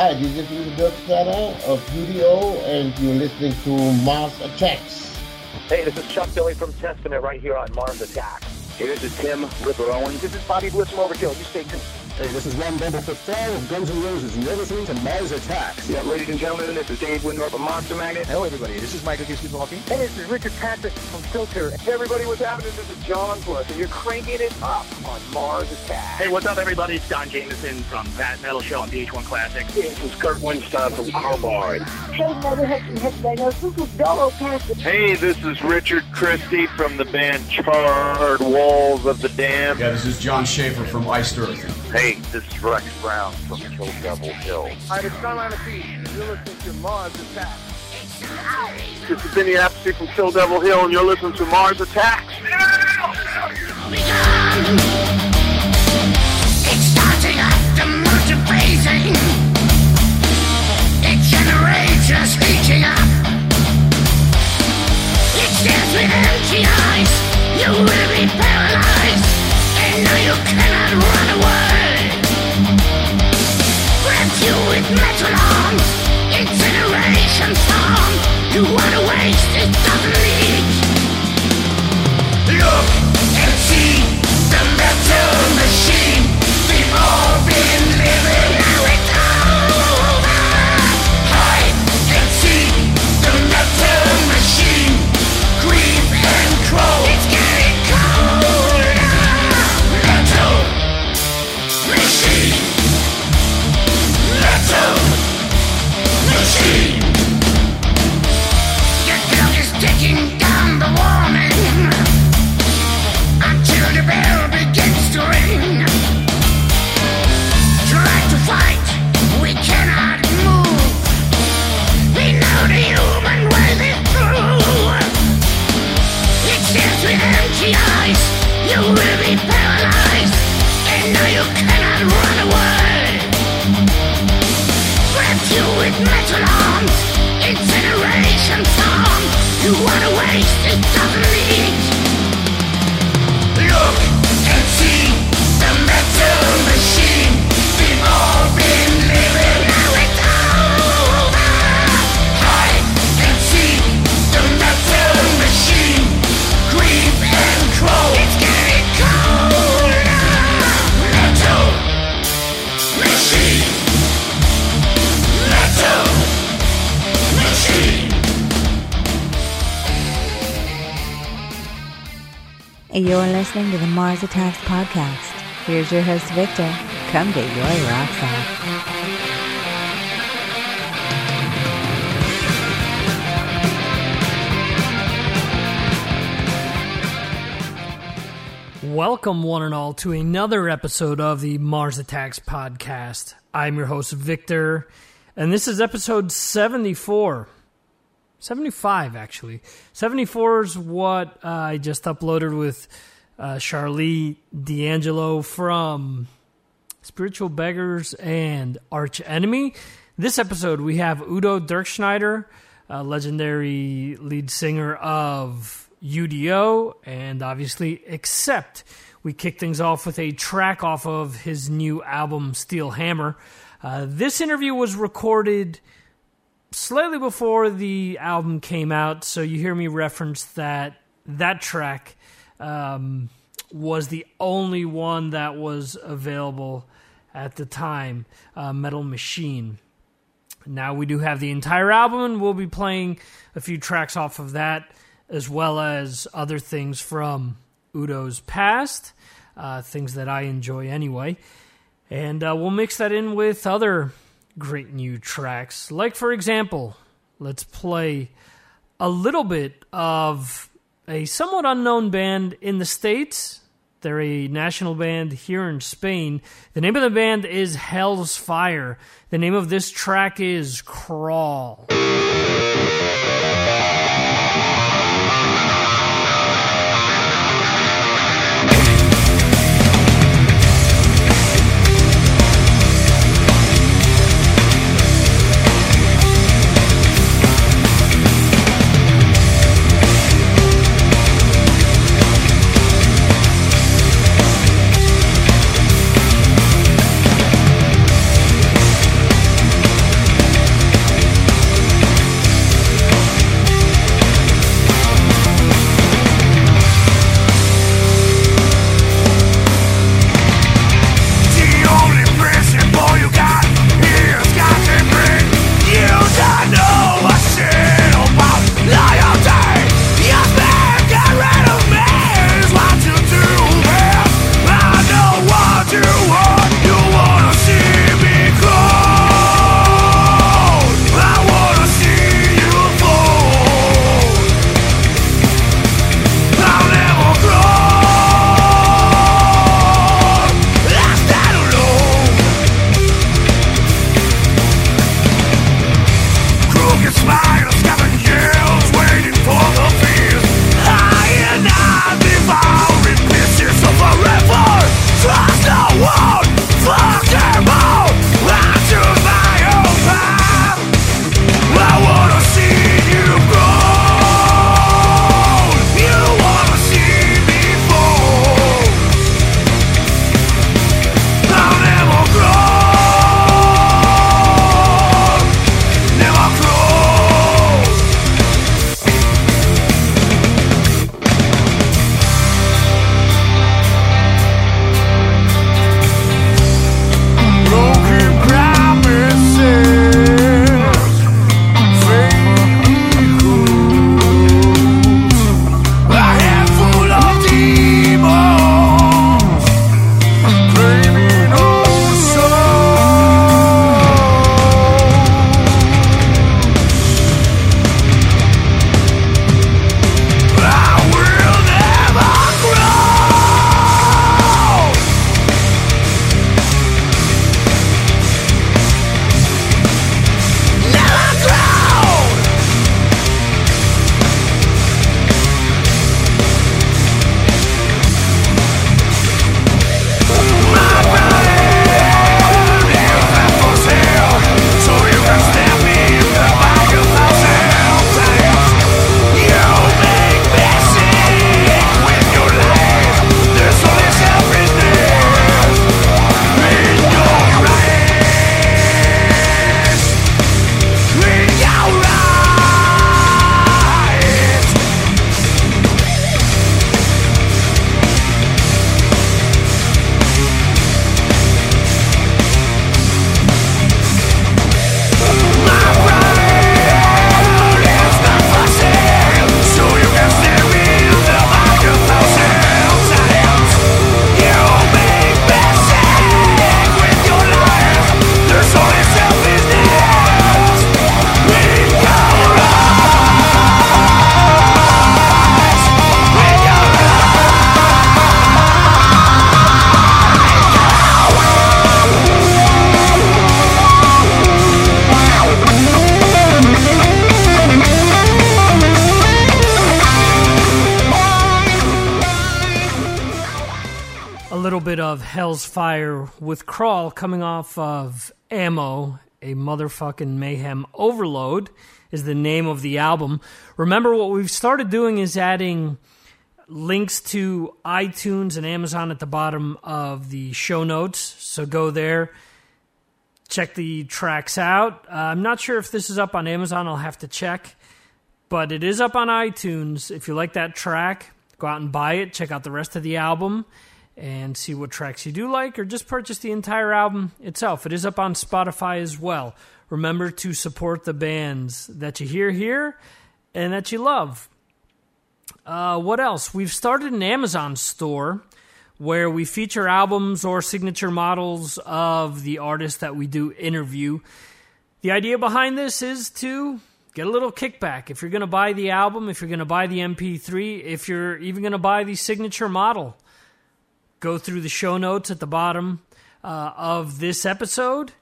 Hi, this is Dirk Tanner of UDO, and you're listening to Mars Attacks. Hey, this is Chuck Billy from Testament right here on Mars Attacks. Hey, this is Tim Ripper Owens. This is Bobby Blitz from Overkill. You stay tuned. Hey, this is Ron Bumblefoot Thal of Guns N' Roses, and you're listening to Mars Attacks. Yeah, ladies and gentlemen, this is Dave Wyndorf of Monster Magnet. Hello, everybody. This is Michael Kiske talking. Hey, this is Richard Patrick from Filter. Hey, everybody, what's happening? This is John Plus, and you're cranking it up on Mars Attacks. Hey, what's up, everybody? It's Don Jamieson from That Metal Show on VH1 Classic. This is Kurt Winston from Carbide. Hey, Motherhead Headbangers, this is Dolo Cassidy. Hey, this is Richard Christy from the band Charred Walls of the Damned. Yeah, this is Jon Schaffer from Iced Earth. Hey, this is Rex Brown from Kill Devil Hill. Hi, this is John Lamassie. You're listening to Mars Attacks. This is Vinny Appice from Kill Devil Hill, and you're listening to Mars Attacks. It's starting after motivating. It generates us reaching up. It stands with empty eyes. You will be paralyzed, and now you cannot run away. You with metal arms. You waste it doesn't. Look and see the metal machine. We've all been listening to the Mars Attacks podcast. Here's your host, Victor. Come get your rocks off. Welcome, one and all, to another episode of the Mars Attacks podcast. I'm your host, Victor, and this is episode 74. 75, actually. 74 is what uh, I just uploaded with uh, Sharlee D'Angelo from Spiritual Beggars and Arch Enemy. This episode, we have Udo Dirkschneider, a legendary lead singer of UDO, and obviously Accept. We kick things off with a track off of his new album, Steel Hammer. Uh, this interview was recorded slightly before the album came out, so you hear me reference that that track um, was the only one that was available at the time, uh, Metal Machine. Now we do have the entire album, and we'll be playing a few tracks off of that, as well as other things from Udo's past, uh, things that I enjoy anyway. And uh, we'll mix that in with other great new tracks. Like, for example, let's play a little bit of a somewhat unknown band in the States. They're a national band here in Spain. The name of the band is Hell's Fire. The name of this track is Crawl. With Crawl coming off of Ammo, a motherfucking mayhem overload is the name of the album. Remember, what we've started doing is adding links to iTunes and Amazon at the bottom of the show notes. So go there, check the tracks out. Uh, I'm not sure if this is up on Amazon, I'll have to check. But it is up on iTunes. If you like that track, go out and buy it. Check out the rest of the album and see what tracks you do like, or just purchase the entire album itself. It is up on Spotify as well. Remember to support the bands that you hear here and that you love. Uh, what else? We've started an Amazon store where we feature albums or signature models of the artists that we do interview. The idea behind this is to get a little kickback. If you're going to buy the album, if you're going to buy the MP3, if you're even going to buy the signature model, go through the show notes at the bottom uh, of this episode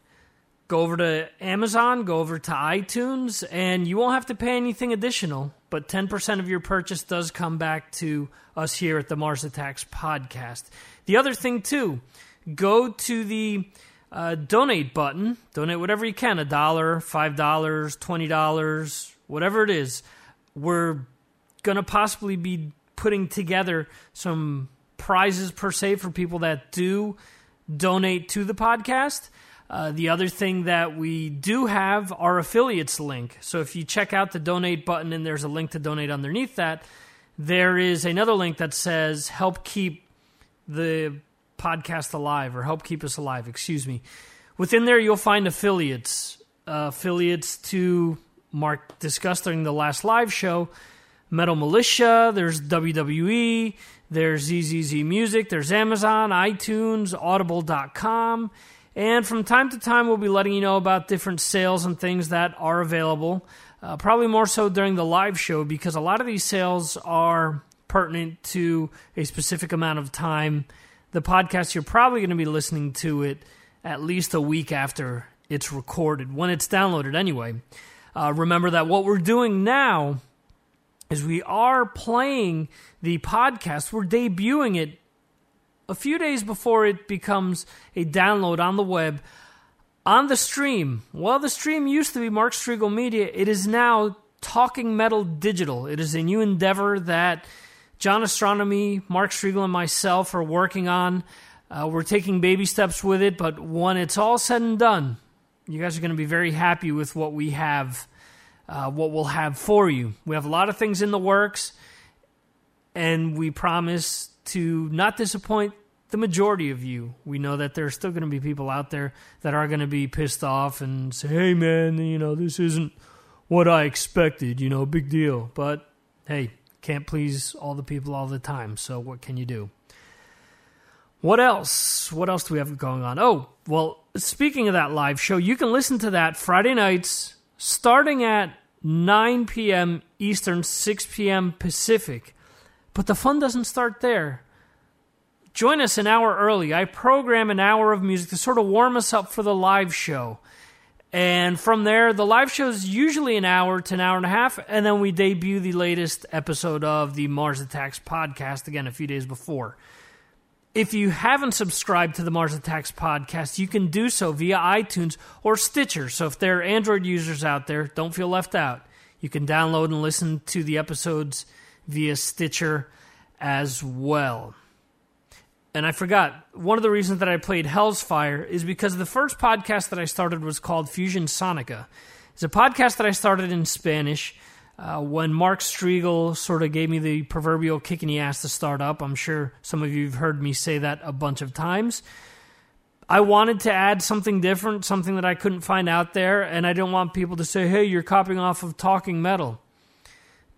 go over to Amazon, go over to iTunes, and you won't have to pay anything additional. But 10% of your purchase does come back to us here at the Mars Attacks podcast. The other thing, too, go to the uh, donate button, donate whatever you can a dollar, $5, $20, whatever it is. We're going to possibly be putting together some prizes per se for people that do donate to the podcast. Uh, the other thing that we do have our affiliates link. So if you check out the donate button and there's a link to donate underneath that, there is another link that says help keep the podcast alive or help keep us alive, excuse me. Within there, you'll find affiliates, uh, affiliates to Mark discussed during the last live show. Metal Militia, there's WWE, there's ZZZ Music, there's Amazon, iTunes, Audible.com and from time to time, we'll be letting you know about different sales and things that are available. Uh, probably more so during the live show because a lot of these sales are pertinent to a specific amount of time. The podcast, you're probably going to be listening to it at least a week after it's recorded, when it's downloaded anyway. Uh, remember that what we're doing now is we are playing the podcast, we're debuting it a few days before it becomes a download on the web on the stream. Well, the stream used to be Mark Strigl Media. It is now Talking Metal Digital. It is a new endeavor that John Astronomy, Mark Strigl, and myself are working on. Uh, we're taking baby steps with it, but when it's all said and done, you guys are going to be very happy with what we have, uh, what we'll have for you. We have a lot of things in the works, and we promise to not disappoint the majority of you. We know that there's still going to be people out there that are going to be pissed off and say, hey, man, you know, this isn't what I expected, you know, big deal. But hey, can't please all the people all the time. So what can you do? What else? What else do we have going on? Oh, well, speaking of that live show, you can listen to that Friday nights starting at 9 p.m. Eastern, 6 p.m. Pacific. But the fun doesn't start there. Join us an hour early. I program an hour of music to sort of warm us up for the live show. And from there, the live show is usually an hour to an hour and a half, and then we debut the latest episode of the Mars Attacks podcast again a few days before. If you haven't subscribed to the Mars Attacks podcast, you can do so via iTunes or Stitcher. So if there are Android users out there, don't feel left out. You can download and listen to the episodes via Stitcher as well. And I forgot, one of the reasons that I played Hell's Fire is because the first podcast that I started was called Fusion Sonica. It's a podcast that I started in Spanish. Uh, when Mark Strigl sort of gave me the proverbial kick in the ass to start up, I'm sure some of you have heard me say that a bunch of times. I wanted to add something different, something that I couldn't find out there, and I didn't want people to say, hey, you're copying off of Talking Metal.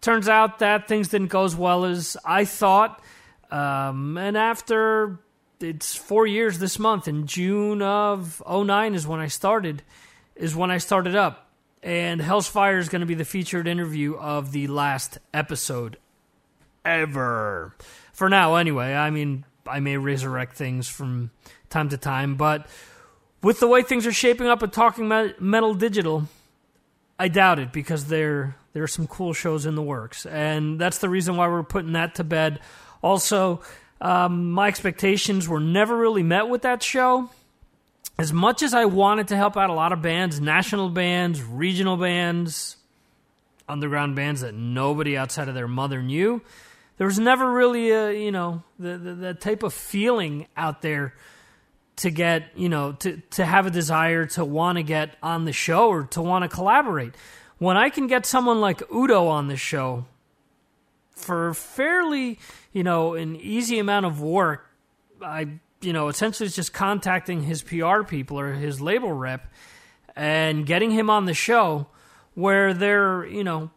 Turns out that things didn't go as well as I thought. Um, and after it's four years this month, in June of 09 is when I started, is when I started up. And Hell's Fire is going to be the featured interview of the last episode ever. For now, anyway. I mean, I may resurrect things from time to time, but with the way things are shaping up at Talking Metal Digital, I doubt it because there there are some cool shows in the works, and that's the reason why we're putting that to bed. Also, Um, my expectations were never really met with that show. As much as I wanted to help out a lot of bands, national bands, regional bands, underground bands that nobody outside of their mother knew, there was never really a you know the, the, the type of feeling out there to get you know to to have a desire to want to get on the show or to want to collaborate. When I can get someone like Udo on the show for fairly you know an easy amount of work, I you know essentially it's just contacting his PR people or his label rep and getting him on the show where there you know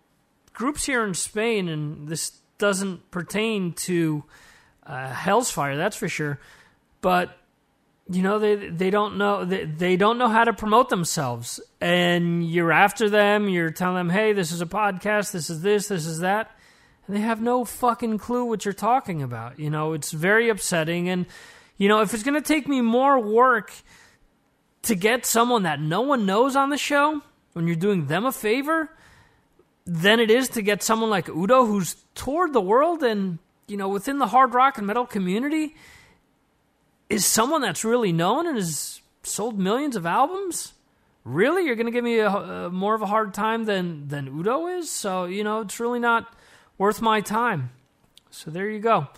groups here in Spain and this doesn't pertain to uh, Hell's Fire, that's for sure. But you know they they don't know they, they don't know how to promote themselves, and you're after them. You're telling them, "Hey, this is a podcast. This is this. This is that." And they have no fucking clue what you're talking about. You know, it's very upsetting. And you know, if it's going to take me more work to get someone that no one knows on the show when you're doing them a favor than it is to get someone like Udo who's toured the world and, you know, within the hard rock and metal community is someone that's really known and has sold millions of albums. Really, you're going to give me a, a, more of a hard time than than Udo is. So you know, it's really not worth my time. So there you go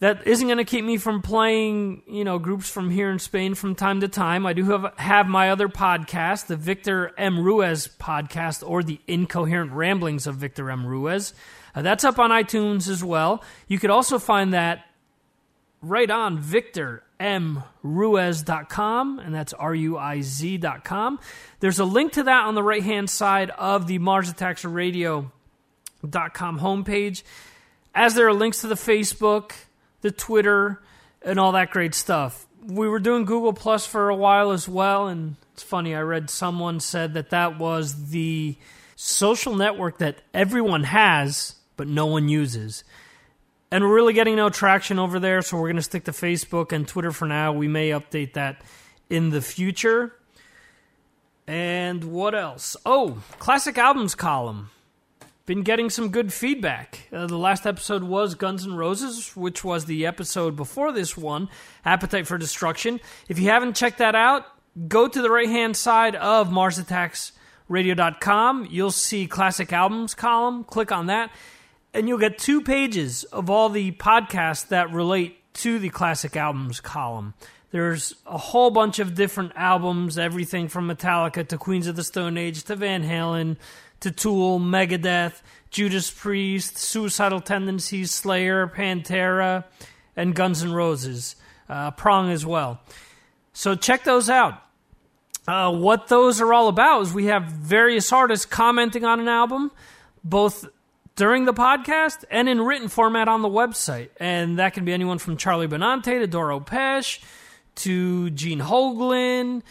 that isn't going to keep me from playing, you know, groups from here in Spain from time to time. I do have have my other podcast, the Victor M. Ruiz podcast, or the Incoherent Ramblings of Victor M. Ruiz. Uh, that's up on iTunes as well. You could also find that right on Victor victormruiz.com, and that's R U I Z.com. There's a link to that on the right hand side of the Mars Attacks Radio.com homepage, as there are links to the Facebook the Twitter, and all that great stuff. We were doing Google Plus for a while as well, and it's funny. I read someone said that that was the social network that everyone has but no one uses. And we're really getting no traction over there, so we're going to stick to Facebook and Twitter for now. We may update that in the future. And what else? Oh, classic albums column been getting some good feedback. Uh, the last episode was Guns N' Roses, which was the episode before this one, Appetite for Destruction. If you haven't checked that out, go to the right hand side of MarsAttacksRadio.com. You'll see Classic Albums column. Click on that, and you'll get two pages of all the podcasts that relate to the Classic Albums column. There's a whole bunch of different albums, everything from Metallica to Queens of the Stone Age to Van Halen to Tool, Megadeth, Judas Priest, Suicidal Tendencies, Slayer, Pantera, and Guns N' Roses. Uh, Prong as well. So check those out. Uh, what those are all about is we have various artists commenting on an album, both during the podcast and in written format on the website. And that can be anyone from Charlie Benante to Doro Pesch to Gene Hoglan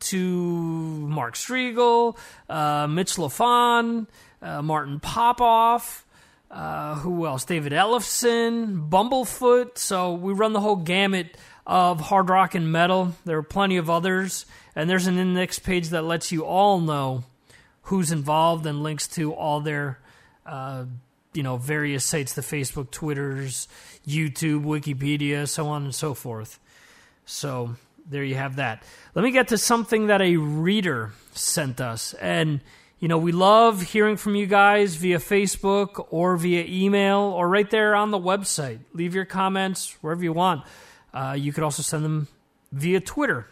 to Mark Strigl, uh, Mitch Lafon, uh, Martin Popoff, uh, who else? David Ellefson, Bumblefoot. So we run the whole gamut of hard rock and metal. There are plenty of others, and there's an index page that lets you all know who's involved and links to all their, uh, you know, various sites: the Facebook, Twitters, YouTube, Wikipedia, so on and so forth. So there you have that. Let me get to something that a reader sent us. And, you know, we love hearing from you guys via Facebook or via email or right there on the website. Leave your comments wherever you want. Uh, you could also send them via Twitter.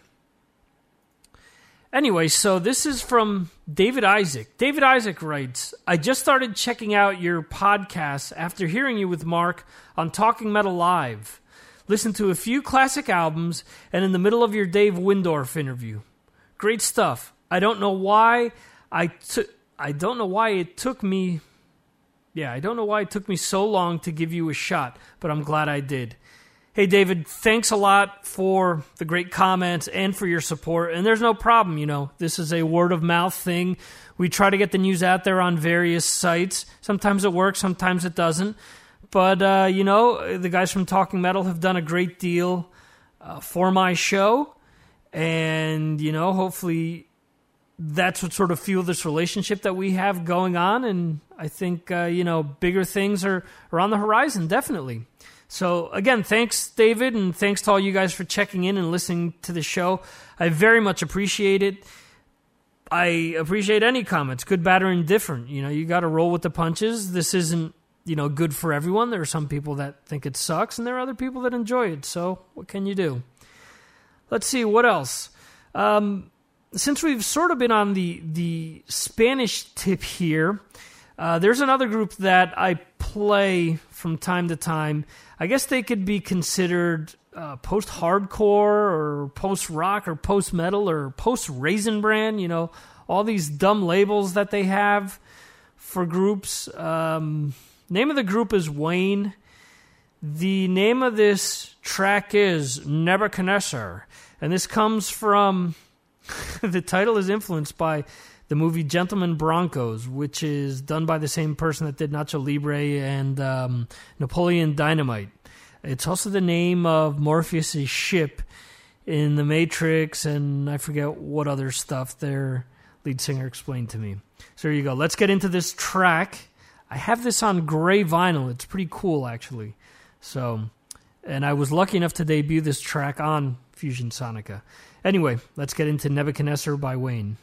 Anyway, so this is from David Isaac. David Isaac writes I just started checking out your podcast after hearing you with Mark on Talking Metal Live listen to a few classic albums, and in the middle of your Dave Wyndorf interview. Great stuff. I don't know why I took. I don't know why it took me. Yeah, I don't know why it took me so long to give you a shot, but I'm glad I did. Hey, David, thanks a lot for the great comments and for your support. And there's no problem, you know, this is a word of mouth thing. We try to get the news out there on various sites. Sometimes it works, sometimes it doesn't. But, uh, you know, the guys from Talking Metal have done a great deal uh, for my show. And, you know, hopefully that's what sort of fueled this relationship that we have going on. And I think, uh, you know, bigger things are, are on the horizon, definitely. So, again, thanks, David, and thanks to all you guys for checking in and listening to the show. I very much appreciate it. I appreciate any comments, good, bad, or indifferent. You know, you got to roll with the punches. This isn't, you know, good for everyone. There are some people that think it sucks, and there are other people that enjoy it. So, what can you do? Let's see what else. Um, since we've sort of been on the the Spanish tip here, uh, there's another group that I play from time to time. I guess they could be considered uh, post hardcore or post rock or post metal or post raisin brand. You know, all these dumb labels that they have for groups. Um, name of the group is Wayne. The name of this track is Nebuchadnezzar, and this comes from the title is influenced by the movie Gentleman Broncos, which is done by the same person that did Nacho Libre and um, Napoleon Dynamite. It's also the name of Morpheus' ship in The Matrix, and I forget what other stuff their lead singer explained to me. So there you go. Let's get into this track. I have this on gray vinyl. It's pretty cool, actually. So, and I was lucky enough to debut this track on Fusion Sonica. Anyway, let's get into Nebuchadnezzar by Wayne.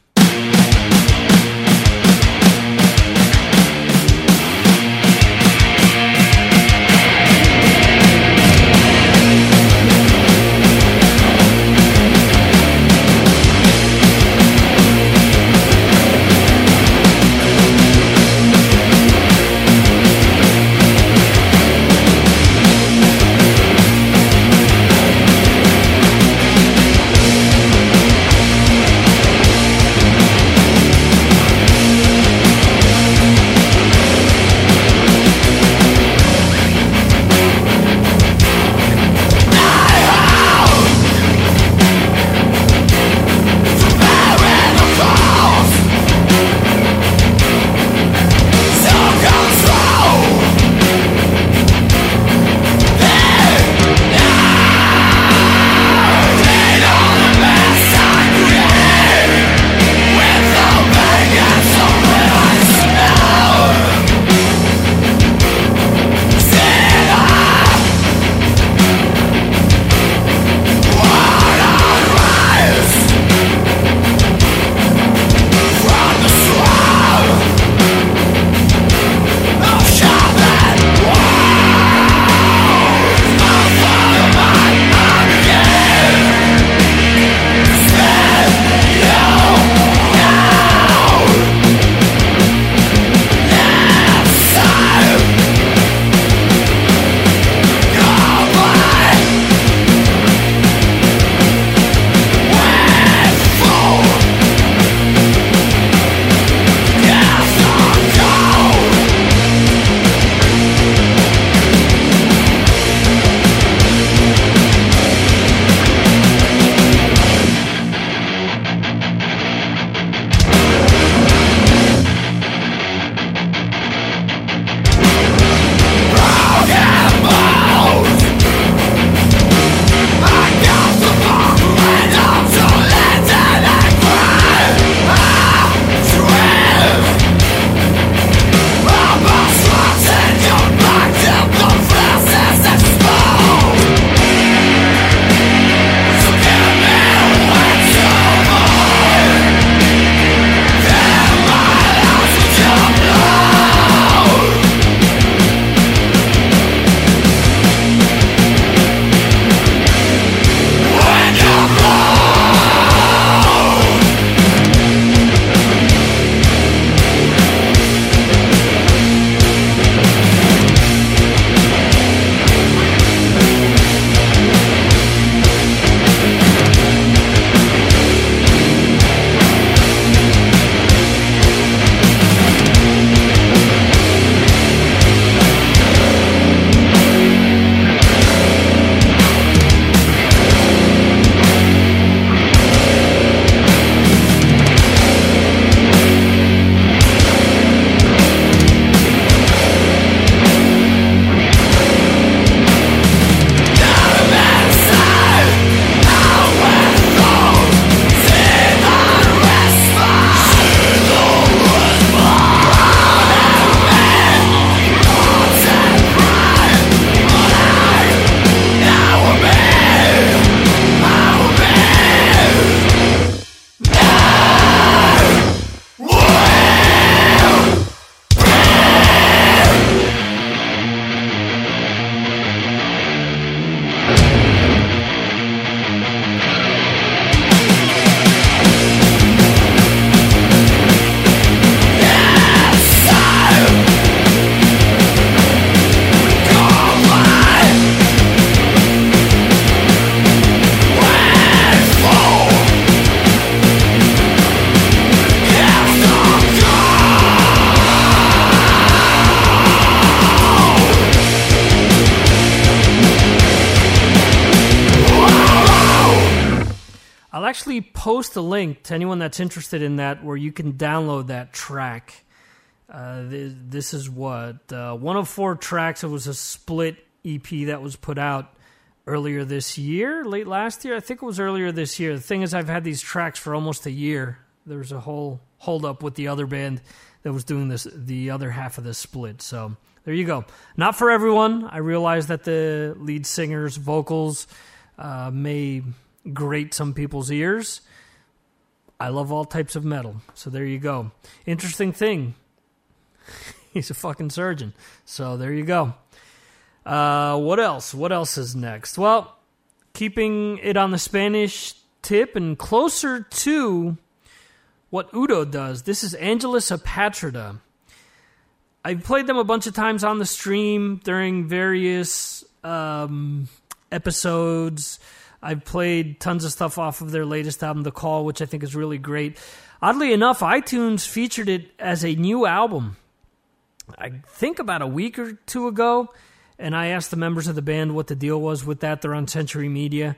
Actually post a link to anyone that's interested in that where you can download that track. Uh, this, is what uh, one of four tracks. It was a split EP that was put out earlier this year, late last year. I think it was earlier this year. The thing is, I've had these tracks for almost a year. There was a whole hold up with the other band that was doing this, the other half of the split. So there you go. Not for everyone. I realize that the lead singer's vocals uh, may grate some people's ears. I love all types of metal. So there you go. Interesting thing. He's a fucking surgeon. So there you go. Uh, what else? What else is next? Well, keeping it on the Spanish tip and closer to what Udo does. This is Angelus Apatrida. I've played them a bunch of times on the stream during various um, episodes. I've played tons of stuff off of their latest album, The Call, which I think is really great. Oddly enough, iTunes featured it as a new album, I think about a week or two ago. And I asked the members of the band what the deal was with that. They're on Century Media.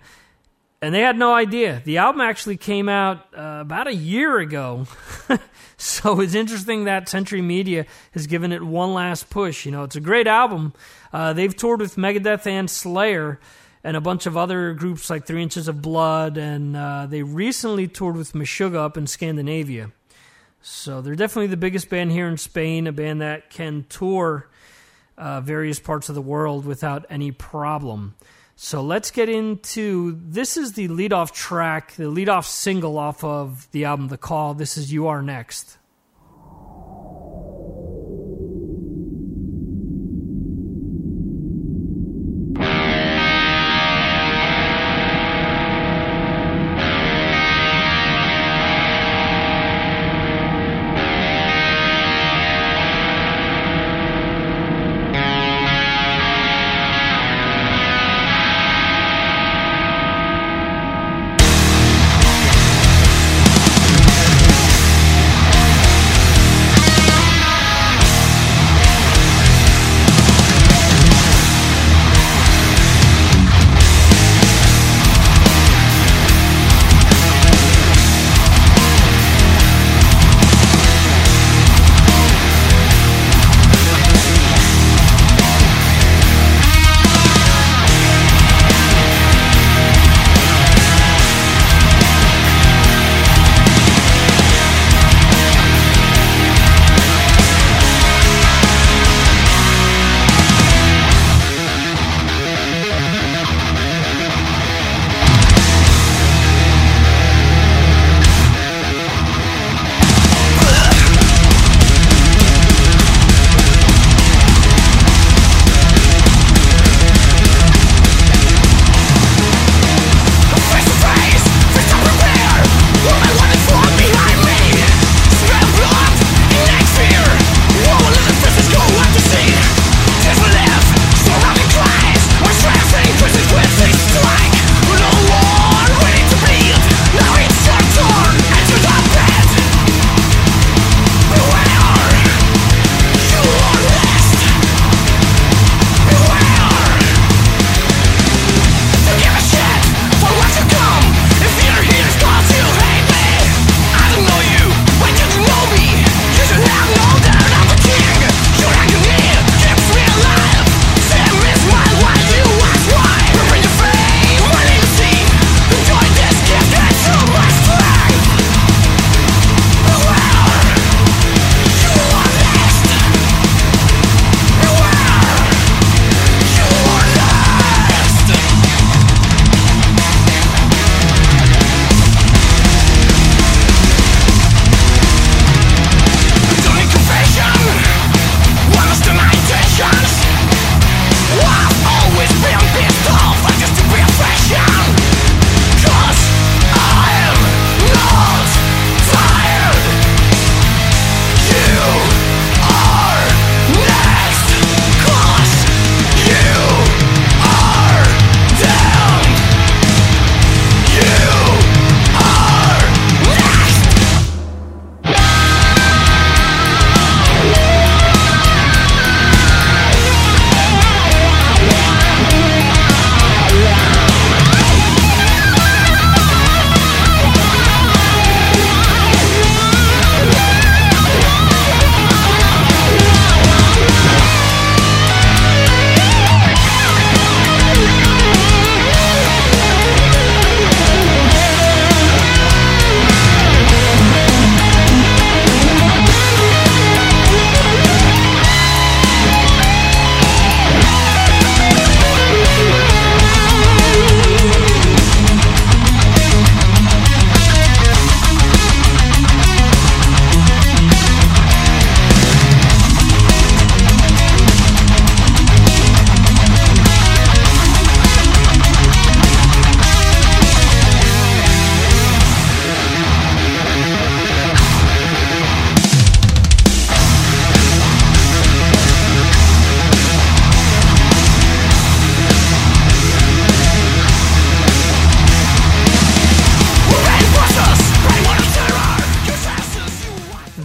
And they had no idea. The album actually came out uh, about a year ago. so it's interesting that Century Media has given it one last push. You know, it's a great album. Uh, they've toured with Megadeth and Slayer and a bunch of other groups like Three Inches of Blood. And uh, they recently toured with Meshuggah up in Scandinavia. So they're definitely the biggest band here in Spain, a band that can tour uh, various parts of the world without any problem. So let's get into this is the leadoff track, the leadoff single off of the album The Call. This is You Are Next.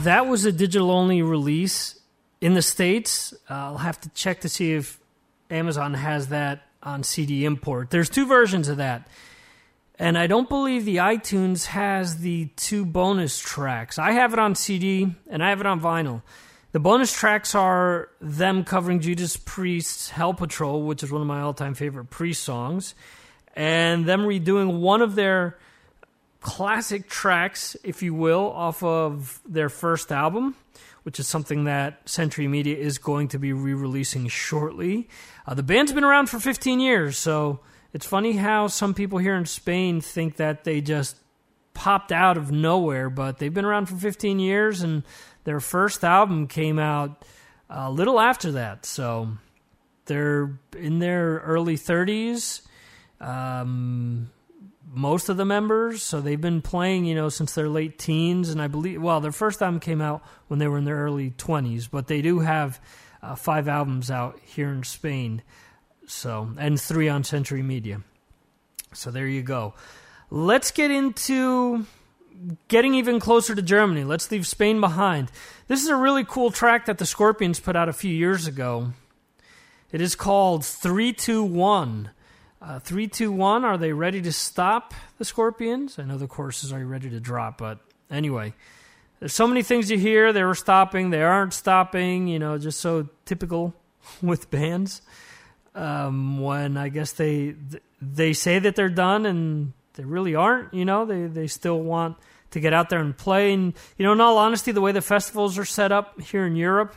That was a digital only release in the states. I'll have to check to see if Amazon has that on CD import. There's two versions of that. And I don't believe the iTunes has the two bonus tracks. I have it on CD and I have it on vinyl. The bonus tracks are them covering Judas Priest's Hell Patrol, which is one of my all time favorite Priest songs, and them redoing one of their classic tracks, if you will, off of their first album, which is something that Century Media is going to be re releasing shortly. Uh, the band's been around for 15 years, so it's funny how some people here in Spain think that they just popped out of nowhere, but they've been around for 15 years, and their first album came out a little after that. So they're in their early 30s. Um, most of the members, so they've been playing, you know, since their late teens, and I believe, well, their first album came out when they were in their early 20s, but they do have uh, five albums out here in Spain, so, and three on Century Media. So there you go. Let's get into getting even closer to Germany. Let's leave Spain behind. This is a really cool track that the Scorpions put out a few years ago. It is called 321. Uh, three, two, one. Are they ready to stop the Scorpions? I know the chorus is already ready to drop, but anyway, there's so many things you hear. They were stopping, they aren't stopping. You know, just so typical with bands. Um, when I guess they they say that they're done and they really aren't. You know, they they still want to get out there and play. And you know, in all honesty, the way the festivals are set up here in Europe,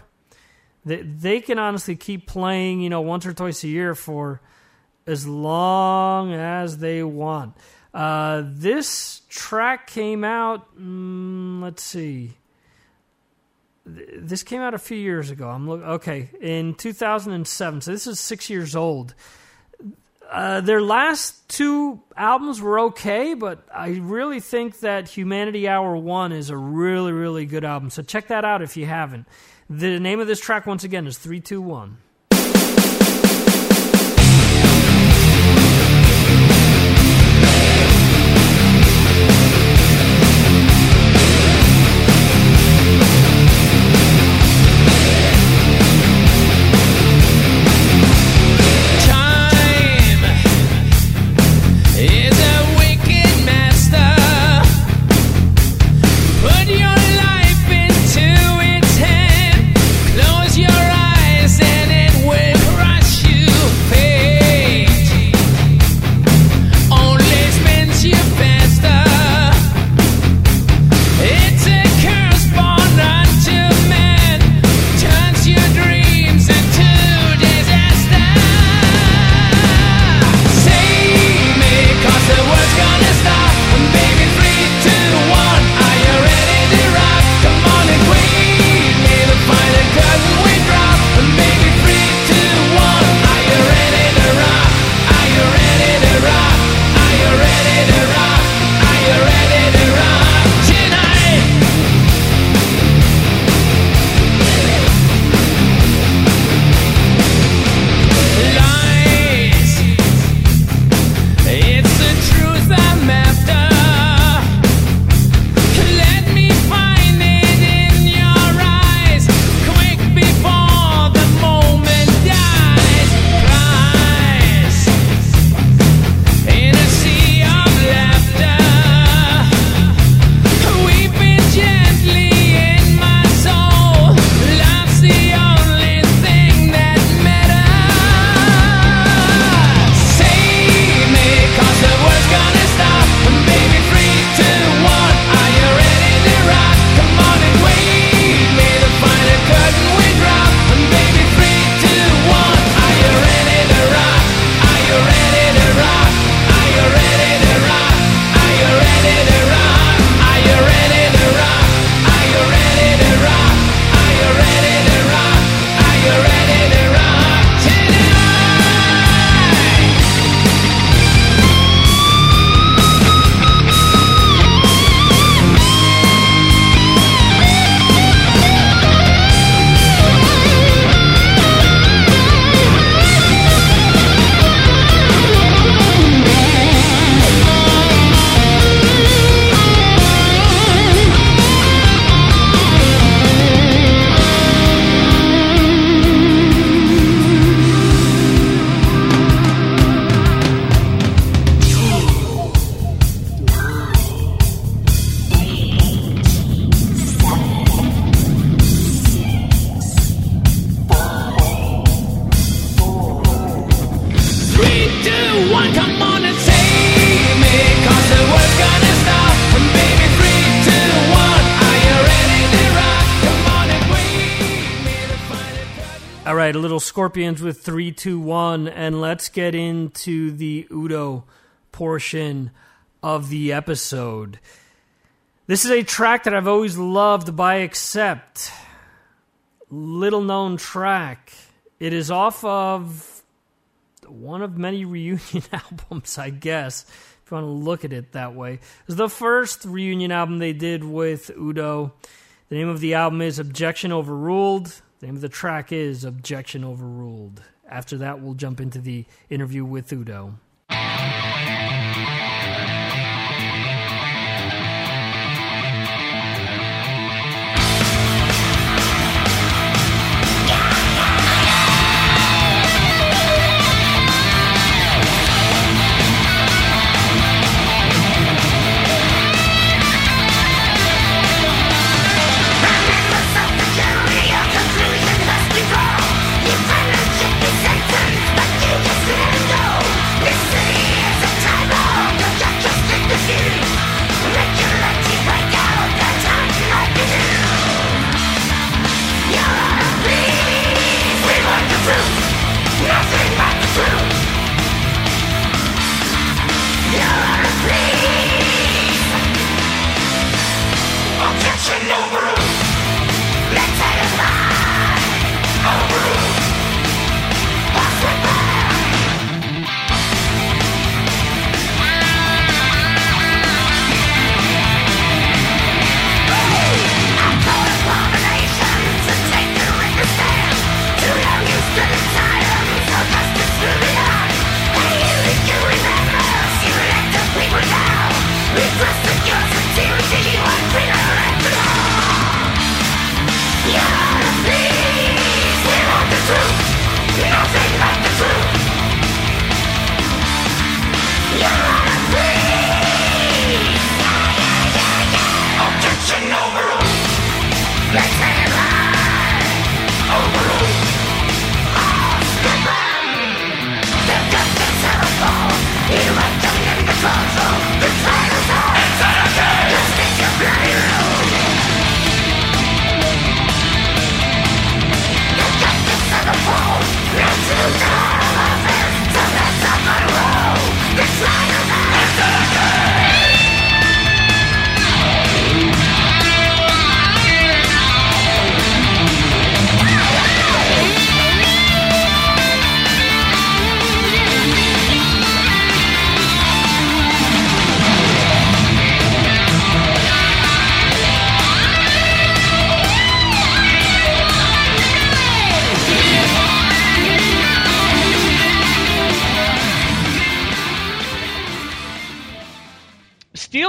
they they can honestly keep playing. You know, once or twice a year for as long as they want. Uh, this track came out. Mm, let's see. This came out a few years ago. I'm look okay in 2007. So this is six years old. Uh, their last two albums were okay, but I really think that Humanity Hour One is a really, really good album. So check that out if you haven't. The name of this track, once again, is Three Two One. Scorpions with 321, and let's get into the Udo portion of the episode. This is a track that I've always loved by Accept. Little known track. It is off of one of many reunion albums, I guess, if you want to look at it that way. It's the first reunion album they did with Udo. The name of the album is Objection Overruled. The name of the track is Objection Overruled. After that, we'll jump into the interview with Udo.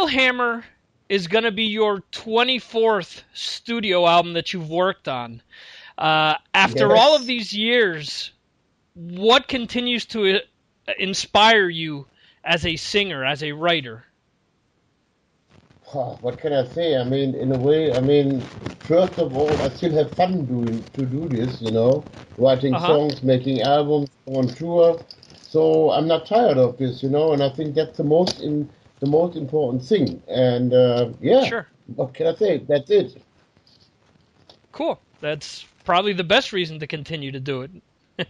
Hammer is going to be your 24th studio album that you've worked on. Uh, after yes. all of these years, what continues to uh, inspire you as a singer, as a writer? what can I say? I mean, in a way, I mean, first of all, I still have fun doing to do this. You know, writing uh-huh. songs, making albums, on tour. So I'm not tired of this. You know, and I think that's the most in the most important thing. And uh, yeah, sure. What can I say? That's it. Cool. That's probably the best reason to continue to do it.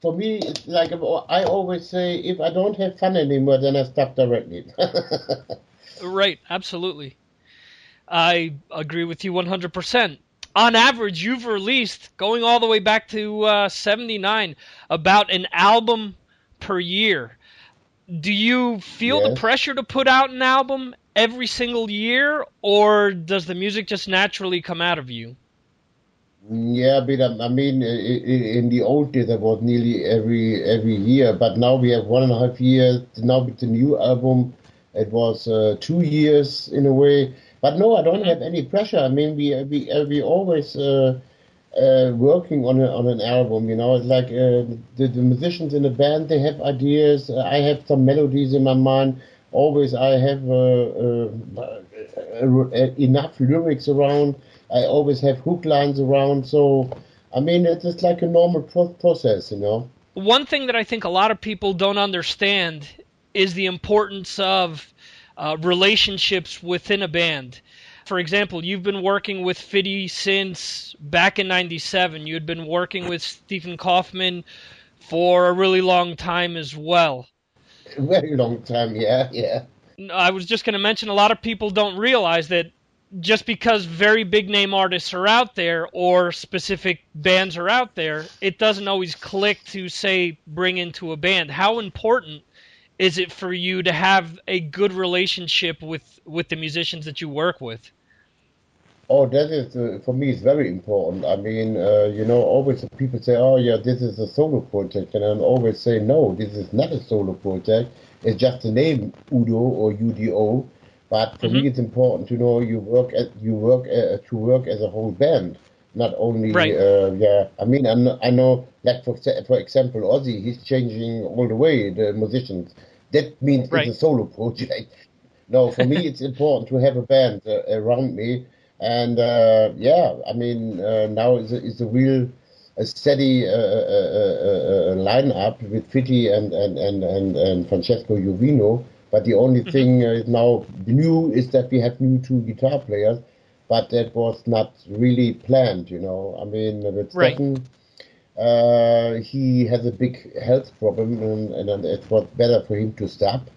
For me, it's like I always say, if I don't have fun anymore, then I stop directly. right. Absolutely. I agree with you 100%. On average, you've released, going all the way back to uh, 79, about an album per year do you feel the pressure to put out an album every single year, or does the music just naturally come out of you? Yeah, but um, I mean, in the old days, it was nearly every every year. But now we have one and a half years. Now with the new album, it was uh, two years in a way. But no, I don't mm-hmm. have any pressure. I mean, we we we always uh, uh, working on a, on an album. You know, it's like uh, the, the, musicians in the band they have ideas. Uh, I have some melodies in my mind. Always, I have uh, uh, enough lyrics around. I always have hook lines around. So, I mean, it's just like a normal pro- process. You know. One thing that I think a lot of people don't understand is the importance of relationships within a band for example, you've been working with Fitty since back in '97. You had been working with Stefan Kaufmann for a really long time as well. A very long time, yeah, yeah. I was just going to mention a lot of people don't realize that just because very big name artists are out there or specific bands are out there, it doesn't always click to say bring into a band. How important is it for you to have a good relationship with with the musicians that you work with? Oh, that is uh, for me. It's very important. I mean, uh, you know, always people say, "Oh, yeah, this is a solo project," and I always say, "No, this is not a solo project. It's just the name Udo or UDO." But for mm-hmm. me, it's important to know you work at you work uh, to work as a whole band, not only right. uh, yeah. I mean, I know, I know, like for for example, Ozzy, he's changing all the way the musicians. That means right. it's a solo project. No, for me, it's important to have a band uh, around me and uh, yeah, I mean, uh, now is a, is a real a steady uh, uh, uh, uh lineup with Fitty and and, and, and, and Francesco Jovino. But the only mm-hmm. thing is now new is that we have new two guitar players, but that was not really planned. You know, I mean, with right. Stefan, he has a big health problem, and, and it was better for him to stop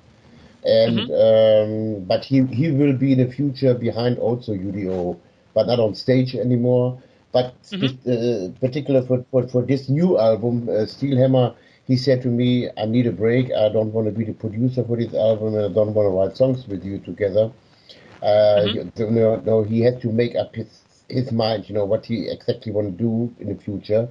and mm-hmm. um, but he he will be in the future behind also UDO, but not on stage anymore. But mm-hmm. uh, particular for, for, for this new album, uh, Steelhammer, he said to me, "I need a break. I don't want to be the producer for this album, and I don't want to write songs with you together." Uh, mm-hmm. no, no, he had to make up his his mind, you know, what he exactly want to do in the future.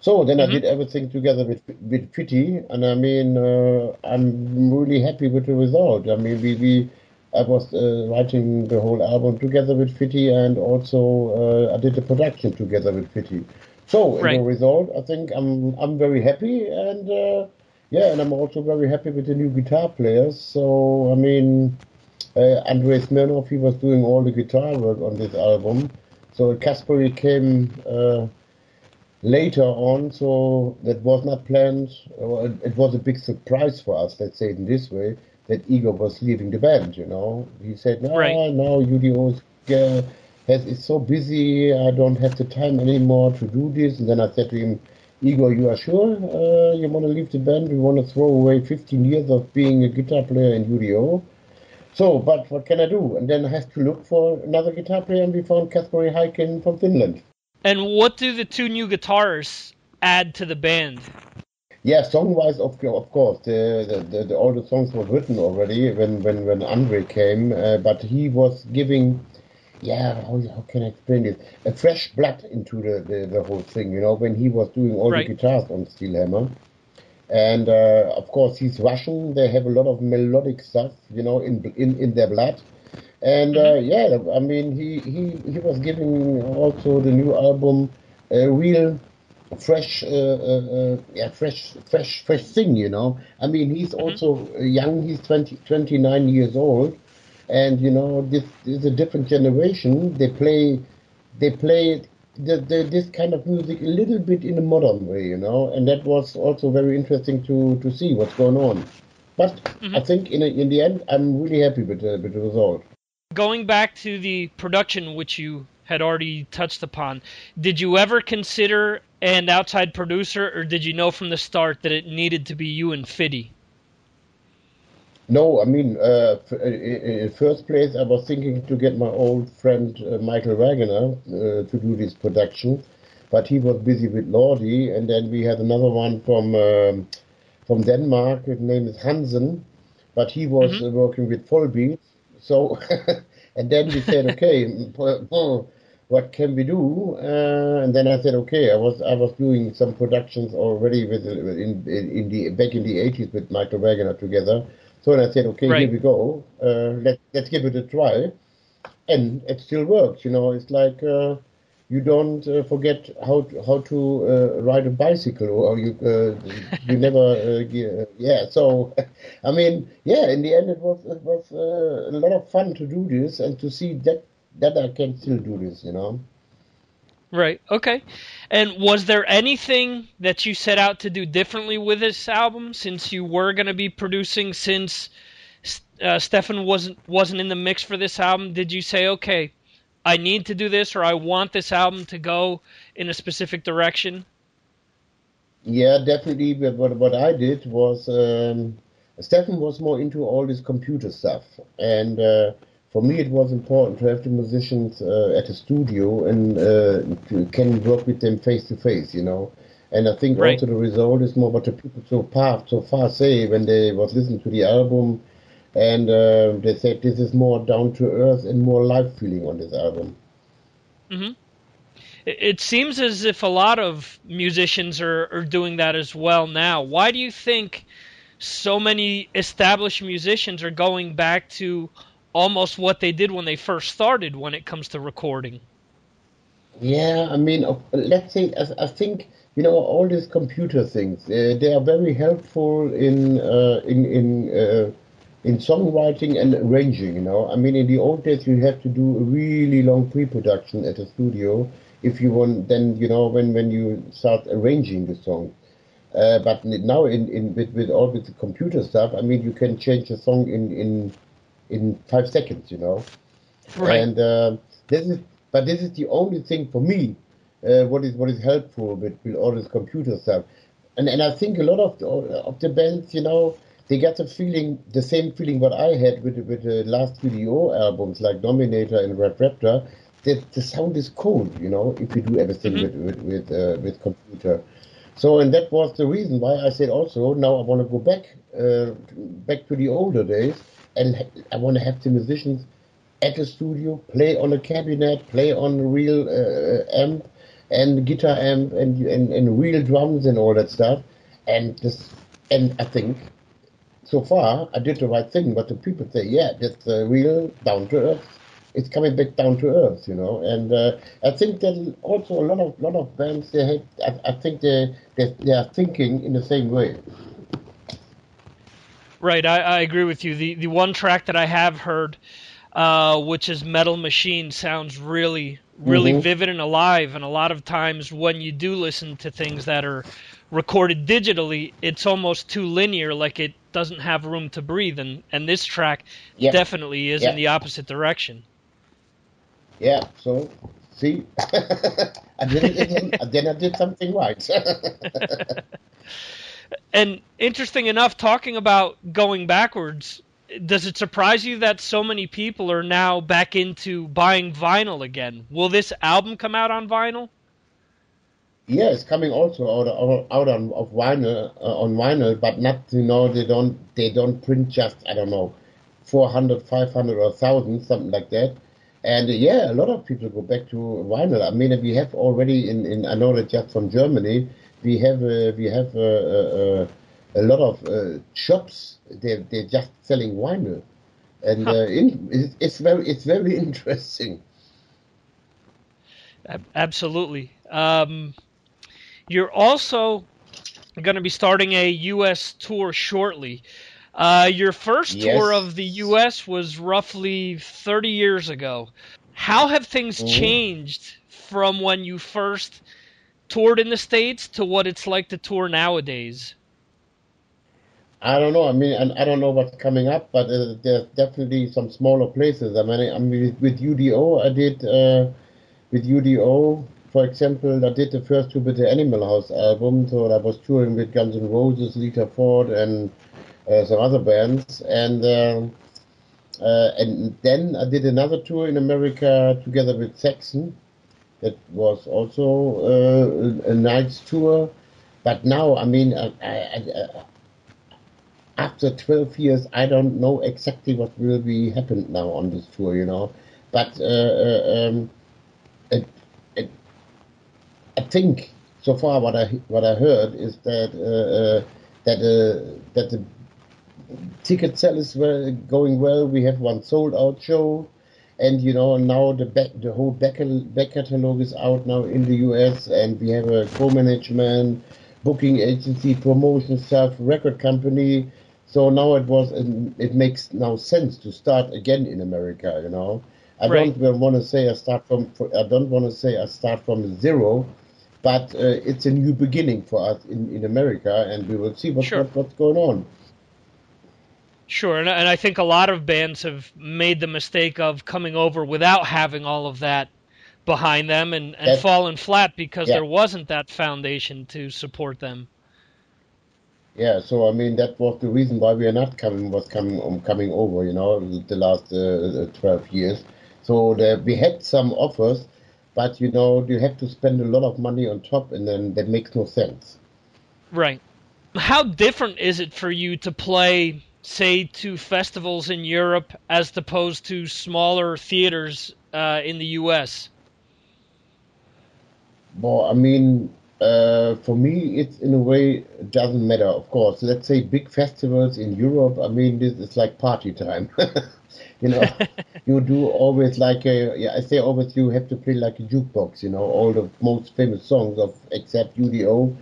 So then mm-hmm. I did everything together with with Fitty, and I mean uh, I'm really happy with the result. I mean we, we I was uh, writing the whole album together with Fitty, and also uh, I did the production together with Fitty. So in right. the result, I think I'm I'm very happy, and uh, yeah, and I'm also very happy with the new guitar players. So I mean, uh, Andrei Smirnov he was doing all the guitar work on this album. So Kasperi came uh, later on, so that was not planned. It was a big surprise for us, let's say it in this way, that Igor was leaving the band, you know. He said, no, right. no, UDO is, has, is so busy, I don't have the time anymore to do this. And then I said to him, Igor, you are sure uh, you want to leave the band? You want to throw away 15 years of being a guitar player in UDO? So, but what can I do? And then I have to look for another guitar player, and we found Kasperi Heikkinen from Finland. And what do the two new guitars add to the band? Yeah, song-wise, of, of course, the, the, the, all the songs were written already when when when Andre came, uh, but he was giving, yeah, how, how can I explain it? A fresh blood into the, the, the whole thing, you know, when he was doing all right. the guitars on Steelhammer. And uh, of course, he's Russian. They have a lot of melodic stuff, you know, in in, in their blood. And uh, mm-hmm. yeah, I mean, he, he, he was giving also the new album a real fresh, uh, uh, uh yeah, fresh, fresh, fresh thing, you know. I mean, he's mm-hmm. also young. He's 20, 29 years old, and you know, this, this is a different generation. They play, they play the, the, this kind of music a little bit in a modern way, you know, and that was also very interesting to to see what's going on. But mm-hmm. I think in a, in the end, I'm really happy with the, with the result. Going back to the production, which you had already touched upon, did you ever consider an outside producer, or did you know from the start that it needed to be you and Fitty? No, I mean, uh, in first place, I was thinking to get my old friend uh, Michael Wagner uh, to do this production, but he was busy with Lordi, and then we had another one from um, from Denmark. His name is Hansen, but he was mm-hmm. working with Volbeat, so, and then we said, okay, what can we do? Uh, and then I said, okay, I was I was doing some productions already with in in the back in the eighties with Michael Wagner together. So I said, okay, right. here we go. Uh, let let's give it a try, and it still works. You know, it's like. Uh, you don't uh, forget how to, how to uh, ride a bicycle or you uh, you never uh, yeah so i mean yeah in the end it was it was uh, a lot of fun to do this and to see that that i can still do this you know? Right okay. And was there anything that you set out to do differently with this album since you were going to be producing since uh, Stefan wasn't wasn't in the mix for this album? Did you say okay I need to do this or I want this album to go in a specific direction? Yeah, definitely. But what, what I did was um, Stefan was more into all this computer stuff, and uh, for me it was important to have the musicians uh, at the studio and uh, to, can work with them face to face, you know. And I think Right. also the result is more what the people so far so far say when they was listening to the album, and uh, they said this is more down to earth and more live feeling on this album. hmm It, seems as if a lot of musicians are, are doing that as well now. Why do you think so many established musicians are going back to almost what they did when they first started when it comes to recording? Yeah, I mean, uh, let's say, I, I think you know all these computer things. Uh, they are very helpful in uh, in in uh, in songwriting and arranging. You know, I mean, in the old days, you have to do a really long pre-production at a studio if you want. Then you know when when you start arranging the song. Uh, but now in, in with, with all with the computer stuff, I mean, you can change a song in in in five seconds. You know. Right. And uh, this is, but this is the only thing for me. Uh, what is what is helpful with, with all this computer stuff, and and I think a lot of the, of the bands, you know, they get the feeling, the same feeling what I had with with the last UDO albums like Dominator and Rev-Raptor. That the sound is cold, you know, if you do everything with with with, uh, with computer. So, and that was the reason why I said also now I want to go back uh, back to the older days, and ha- I want to have the musicians at the studio, play on a cabinet, play on a real uh, amp and guitar amp and, and and real drums and all that stuff. And this, and I think so far I did the right thing. But the people say, yeah, that's uh, real down to earth. It's coming back down to earth, you know. And uh, I think that also a lot of lot of bands they have, I, I think they, they they are thinking in the same way. Right, I, I agree with you. The the one track that I have heard, uh, which is Metal Machine, sounds really really Mhm. vivid and alive. And a lot of times when you do listen to things that are recorded digitally, it's almost too linear, like it doesn't have room to breathe. And and this track Yeah. definitely is Yeah. in the opposite direction. Yeah. So see, I did it again. then I did something right. And interesting enough, talking about going backwards, does it surprise you that so many people are now back into buying vinyl again? Will this album come out on vinyl? Yeah, it's coming also out out, out on of vinyl uh, on vinyl, but not you know they don't they don't print just I don't know 400, 500 or thousand something like that. And uh, yeah, a lot of people go back to vinyl. I mean, we have already in, in I know that just from Germany we have uh, we have uh, uh, uh, a lot of uh, shops. They they're just selling vinyl, and uh, in, it's, it's very it's very interesting. Absolutely. Um, you're also going to be starting a U.S. tour shortly. Uh, your first Yes. tour of the U.S. was roughly 30 years ago. How have things Mhm. changed from when you first toured in the States to what it's like to tour nowadays? I don't know. I mean, I don't know what's coming up, but uh, there's definitely some smaller places. I mean, I mean, with, with UDO, I did uh, with UDO, for example, I did the first with the Animal House album. So I was touring with Guns N' Roses, Lita Ford, and uh, some other bands, and uh, uh, and then I did another tour in America together with Saxon. That was also uh, a, a nice tour. But now, I mean, I, I, I, after 12 years, I don't know exactly what will be happened now on this tour, you know. But uh, uh, um, I think so far what I what I heard is that uh, uh, that uh, that the ticket sales were going well. We have one sold out show, and you know now the back the whole back back catalog is out now in the U.S. and we have a co-management, booking agency, promotion stuff, record company. So now it was it makes now sense to start again in America. You know, I Right. don't want to say I start from I don't want to say I start from zero. But uh, it's a new beginning for us in, in America, and we will see what, Sure. what what's going on. Sure, and, and I think a lot of bands have made the mistake of coming over without having all of that behind them and, and That's- fallen flat because Yeah. there wasn't that foundation to support them. Yeah, so I mean that was the reason why we are not coming was coming um, coming over, you know, the last uh, twelve years. So the, we had some offers, but you know you have to spend a lot of money on top, and then that makes no sense. Right. How different is it for you to play, say, to festivals in Europe as opposed to smaller theaters uh, in the U.S.? Well, I mean, uh, for me, it's in a way it doesn't matter. Of course, let's say big festivals in Europe. I mean, this is like party time. you know, you do always like a yeah. I say always you have to play like a jukebox. You know, all the most famous songs of Accept UDO.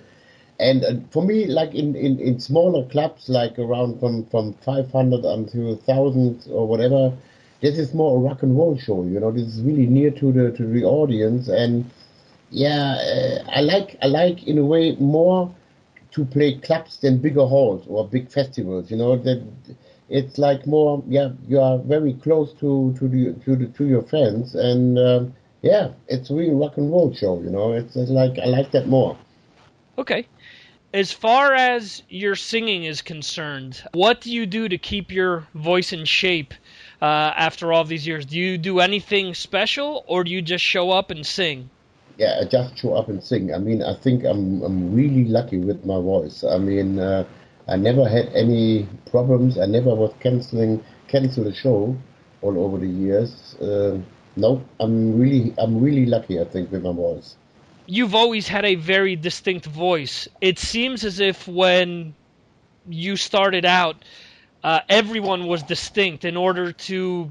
And uh, for me, like in, in, in smaller clubs, like around from, from 500 until 1,000 or whatever, this is more a rock and roll show. You know, this is really near to the to the audience, and yeah, uh, I like I like in a way more to play clubs than bigger halls or big festivals. You know that it's like more yeah you are very close to to the to the to your friends and um, yeah it's a real rock and roll show. You know it's, it's like I like that more. Okay. As far as your singing is concerned, what do you do to keep your voice in shape uh, after all these years? Do you do anything special, or do you just show up and sing? yeah, I just show up and sing. I mean, I think I'm I'm really lucky with my voice. I mean, uh, I never had any problems. I never was canceling cancel a show all over the years. Uh, no, I'm really I'm really lucky. I think with my voice. You've always had a very distinct voice. It seems as if when you started out, uh, everyone was distinct in order to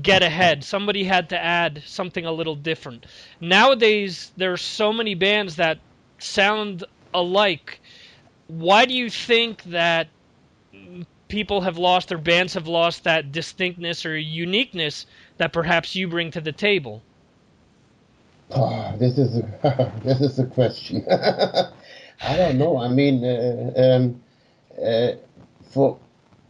get ahead. Somebody had to add something a little different. Nowadays, there are so many bands that sound alike. Why do you think that people have lost, or bands have lost that distinctness or uniqueness that perhaps you bring to the table? Oh, this is a, this is a question. I don't know. I mean, uh, um, uh, for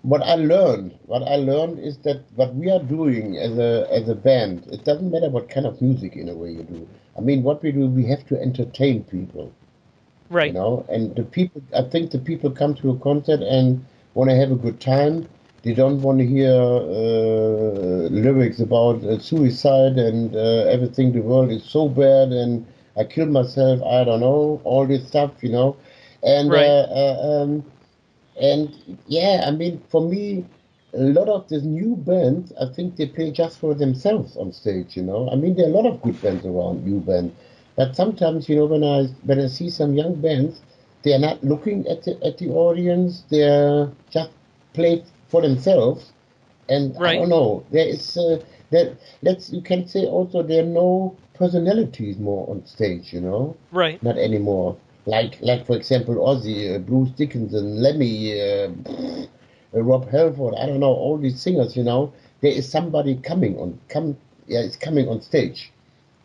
what I learned, what I learned is that what we are doing as a as a band, it doesn't matter what kind of music in a way you do. I mean, what we do, we have to entertain people, Right. you know. And the people, I think the people come to a concert and want to have a good time. They don't want to hear uh, lyrics about uh, suicide and uh, everything. The world is so bad and I killed myself. I don't know all this stuff, you know. And Right. uh, uh, um, and yeah, I mean, for me, a lot of the new bands, I think they play just for themselves on stage. You know, I mean, there are a lot of good bands around, new bands, but sometimes, you know, when I when I see some young bands, they are not looking at the at the audience. They're just play for themselves, and I don't know. There is uh, that. Let's you can say also there are no personalities more on stage. You know Right. not anymore. Like, like for example, Ozzy, uh, Bruce Dickinson, Lemmy, uh, uh, Rob Halford. I don't know all these singers. You know, there is somebody coming on, come, yeah, it's coming on stage,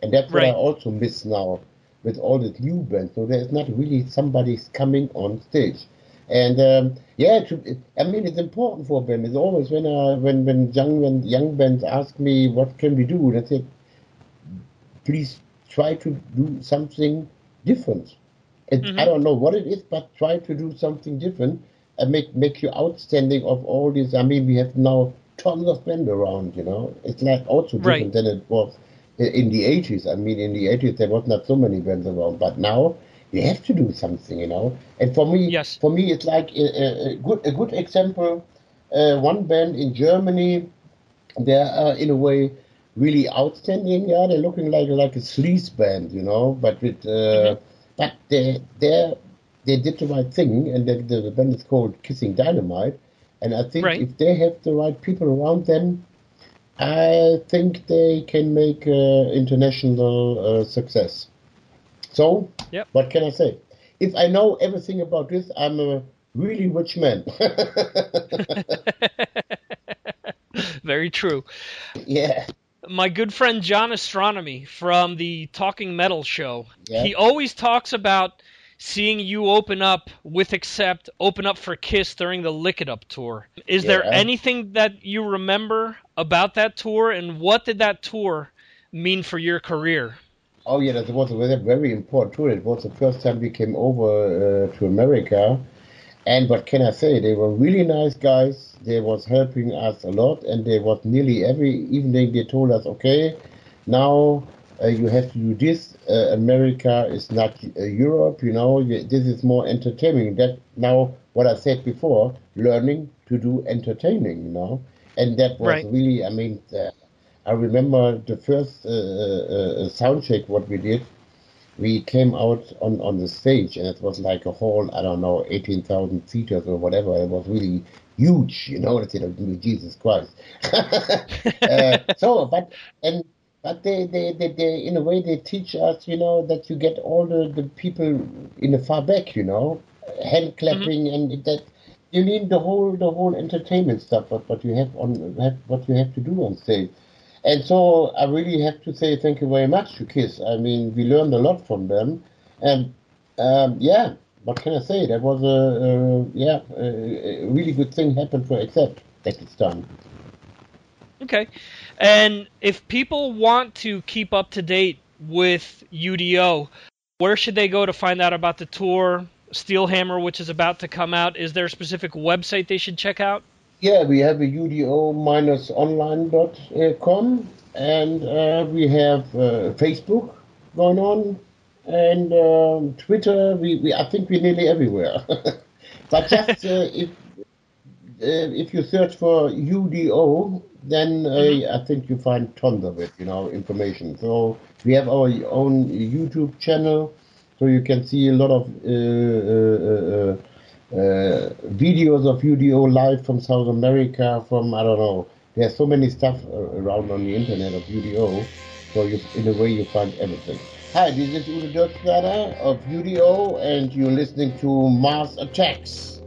and that's what I also miss now with all the new bands. So there is not really somebody coming on stage, and um, yeah, I mean it's important for them. It's always when uh, when when young when young bands ask me what can we do, I say, please try to do something different. It, I don't know what it is, but try to do something different and make make you outstanding of all this. I mean, we have now tons of bands around. You know, it's like also different Right. than it was i- in the eighties. I mean, in the eighties there was not so many bands around, but now you have to do something. You know, and for me, Yes. for me, it's like a, a, a good a good example. Uh, one band in Germany, they're uh, in a way really outstanding. Yeah, they're looking like like a sleaze band, you know, but with uh, but they they they did the right thing, and the, the, the band is called Kissing Dynamite. And I think Right. if they have the right people around them, I think they can make uh, international uh, success. So, Yep. what can I say? If I know everything about this, I'm a really rich man. Very true. yeah. my good friend John Ostronomy from the Talking Metal show. He always talks about seeing you open up with Accept, open up for Kiss during the Lick It Up tour. Is there anything that you remember about that tour, and what did that tour mean for your career? Oh yeah, that was a very, important tour. It was the first time we came over uh, to America, and what can I say? They were really nice guys. They was helping us a lot, and they was nearly every evening they told us, okay, now you have to do this. Uh, America is not uh, Europe, you know. This is more entertaining. That now what I said before, learning to do entertaining, you know, and that was Right. really. I mean, uh, I remember the first uh, uh, uh, sound check what we did. We came out on, on the stage and it was like a whole, I don't know, 18,000 seaters or whatever. It was really huge, you know. I said, "Oh, Jesus Christ. uh, so, but, and, but they, they, they, they, in a way, they teach us, you know, that you get all the, the people in the far back, you know, hand clapping and that you need the whole, the whole entertainment stuff, but what you have on, have, what you have to do on stage. And so I really have to say thank you very much to Kiss. I mean, we learned a lot from them, and um, yeah, what can I say? That was a, a yeah a, a really good thing happened for Accept that it's done. Okay. And if people want to keep up to date with UDO, where should they go to find out about the tour, Steelhammer, which is about to come out? Is there a specific website they should check out? Yeah, we have a udo-online.com, and uh, we have uh, Facebook going on, and um, Twitter. We, we I think we're nearly everywhere. but just uh, if uh, if you search for UDO, then uh, I think you find tons of it, you know, information. So we have our own YouTube channel, so you can see a lot of uh, uh, uh, uh, videos of UDO live from South America, from I don't know. There's so many stuff around on the internet of UDO, so you, in a way you find everything. Hi, this is Udo Dirkschneider of UDO, and you're listening to Mars Attacks.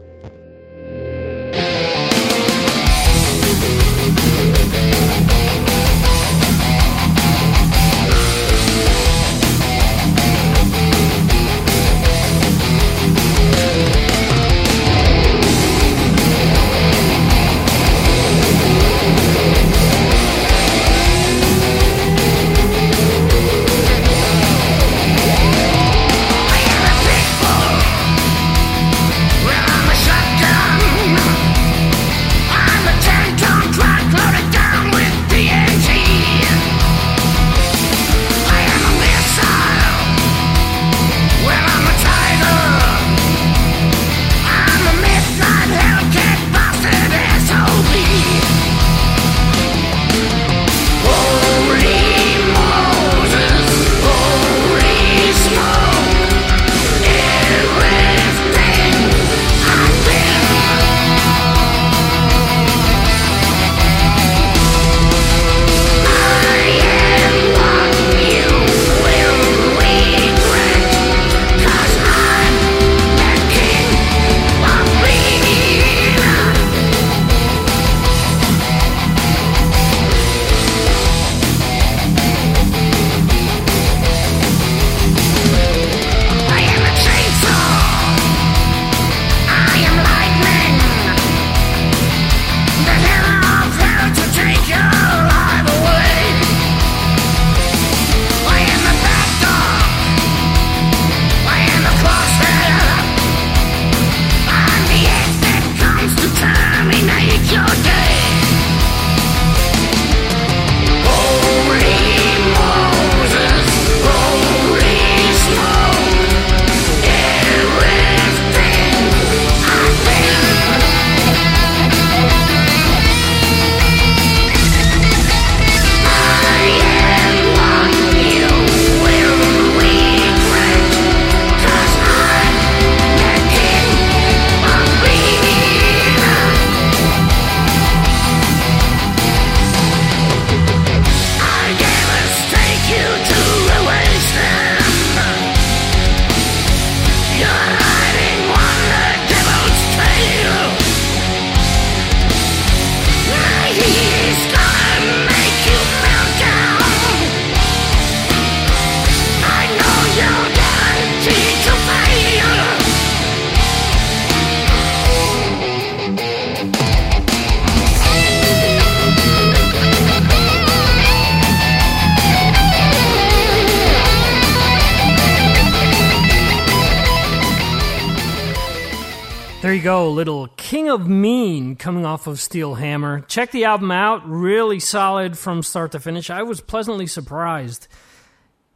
Go, little King of Mean coming off of Steel Hammer. Check the album out, really solid from start to finish. I was pleasantly surprised.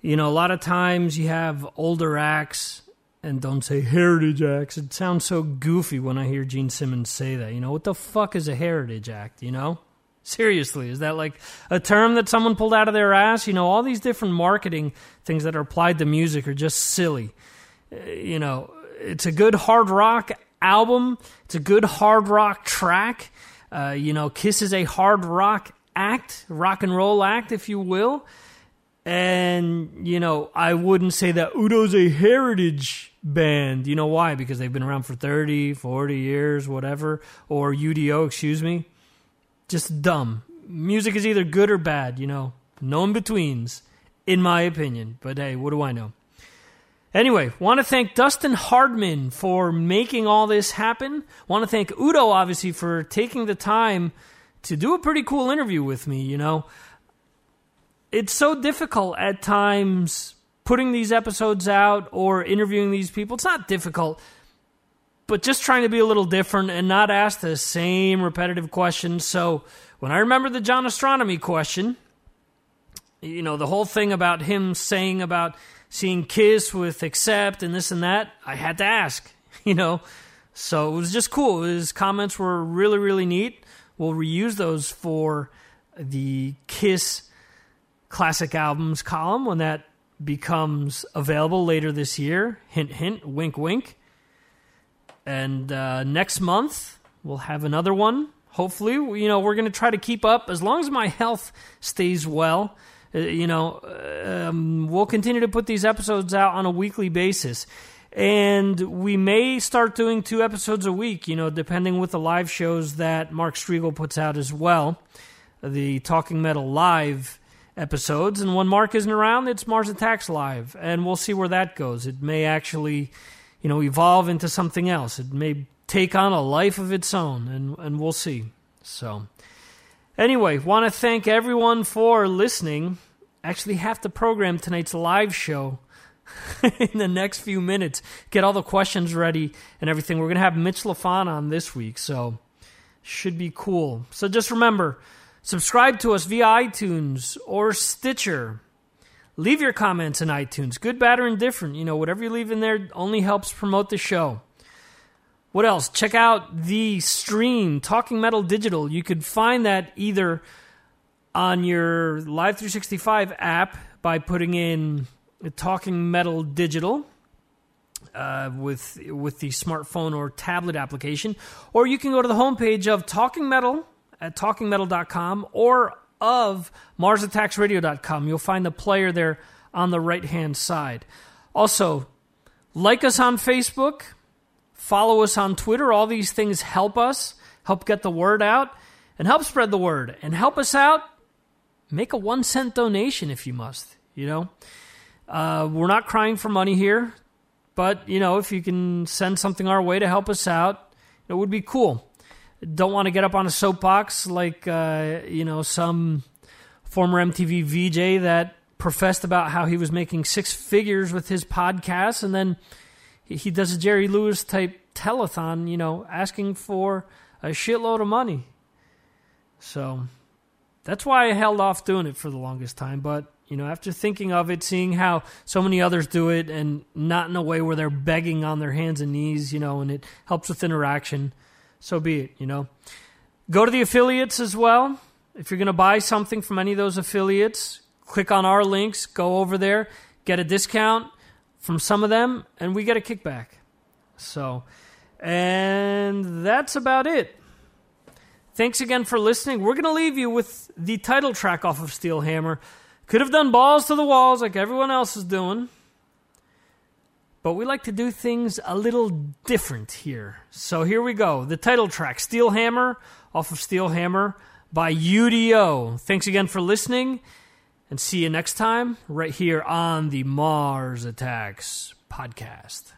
You know, a lot of times you have older acts and don't say heritage acts. It sounds so goofy when I hear Gene Simmons say that. You know, what the fuck is a heritage act, you know? Seriously, is that like a term that someone pulled out of their ass? You know, all these different marketing things that are applied to music are just silly. Uh, You know, it's a good hard rock album. It's a good hard rock track. Uh, you know, Kiss is a hard rock act, rock and roll act, if you will. And, you know, I wouldn't say that Udo's a heritage band. You know why? Because they've been around for 30, 40 years, whatever. Or UDO, excuse me. Just dumb. Music is either good or bad, you know. No in betweens, in my opinion. But hey, what do I know? Anyway, want to thank Dustin Hardman for making all this happen. Want to thank Udo, obviously, for taking the time to do a pretty cool interview with me, you know. It's so difficult at times putting these episodes out or interviewing these people. It's not difficult, but just trying to be a little different and not ask the same repetitive questions. So when I remember the John Ostronomy question, you know, the whole thing about him saying about seeing Kiss with Accept and this and that, I had to ask, you know. So it was just cool. His comments were really, really neat. We'll reuse those for the Kiss classic albums column when that becomes available later this year. Hint, hint, wink, wink. And uh, next month, we'll have another one. Hopefully, you know, we're going to try to keep up as long as my health stays well. Uh, you know, um, we'll continue to put these episodes out on a weekly basis. And we may start doing two episodes a week, you know, depending with the live shows that Mark Strigl puts out as well. The Talking Metal Live episodes. And when Mark isn't around, it's Mars Attacks Live. And we'll see where that goes. It may actually, you know, evolve into something else. It may take on a life of its own, and, and we'll see. So, anyway, want to thank everyone for listening. Actually, have to program tonight's live show in the next few minutes. Get all the questions ready and everything. We're going to have Mitch Lafon on this week, so should be cool. So just remember, subscribe to us via iTunes or Stitcher. Leave your comments in iTunes, good, bad, or indifferent. You know, whatever you leave in there only helps promote the show. What else? Check out the stream, Talking Metal Digital. You could find that either on your Live 365 app by putting in Talking Metal Digital uh, with with the smartphone or tablet application, or you can go to the homepage of Talking Metal at talkingmetal.com or of MarsAttacksRadio.com. You'll find the player there on the right hand side. Also, like us on Facebook, follow us on Twitter. All these things help us, help get the word out, and help spread the word. And help us out, make a one cent donation if you must. You know, uh, we're not crying for money here, but you know, if you can send something our way to help us out, it would be cool. Don't want to get up on a soapbox like uh, you know some former MTV VJ that professed about how he was making six figures with his podcast, and then he does a Jerry Lewis type telethon, you know, asking for a shitload of money. So that's why I held off doing it for the longest time. But, you know, after thinking of it, seeing how so many others do it and not in a way where they're begging on their hands and knees, you know, and it helps with interaction, so be it, you know. Go to the affiliates as well. If you're going to buy something from any of those affiliates, click on our links, go over there, get a discount from some of them, and we get a kickback. So, and that's about it. Thanks again for listening. We're going to leave you with the title track off of Steel Hammer. Could have done balls to the walls like everyone else is doing. But we like to do things a little different here. So here we go. The title track, Steel Hammer, off of Steel Hammer by UDO. Thanks again for listening, and see you next time right here on the Mars Attacks podcast.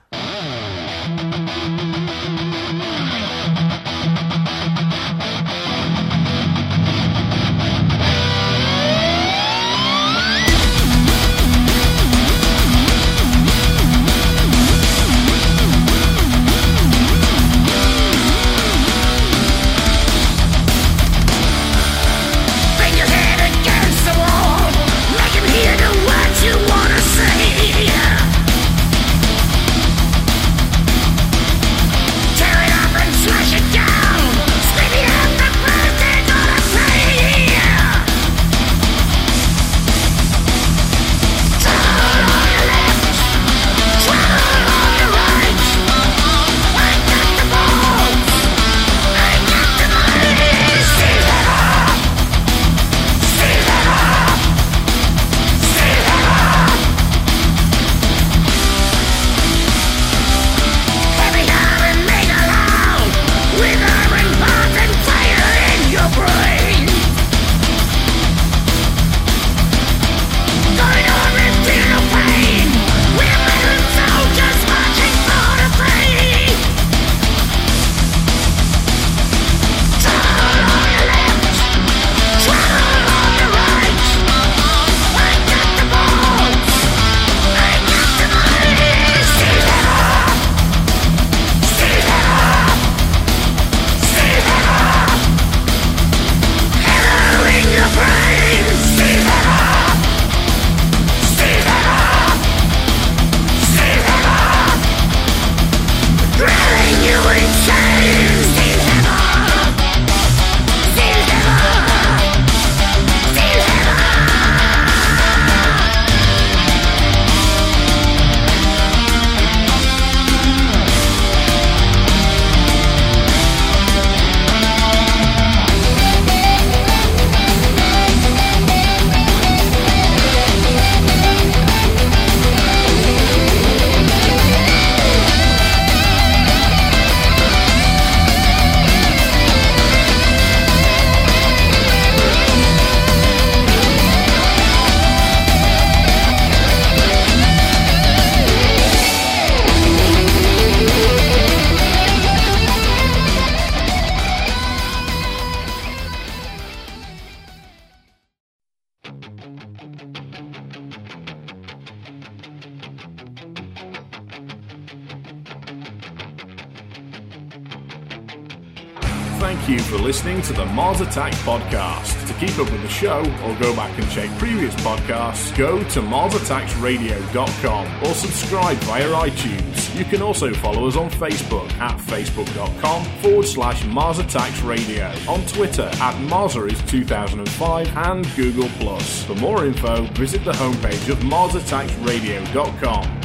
Show or go back and check previous podcasts, go to MarsAttacksRadio.com or subscribe via iTunes. You can also follow us on Facebook at Facebook.com forward slash Mars Attacks Radio, on Twitter at MarsaIs2005 and Google. For more info, visit the homepage of MarsAttacksRadio.com.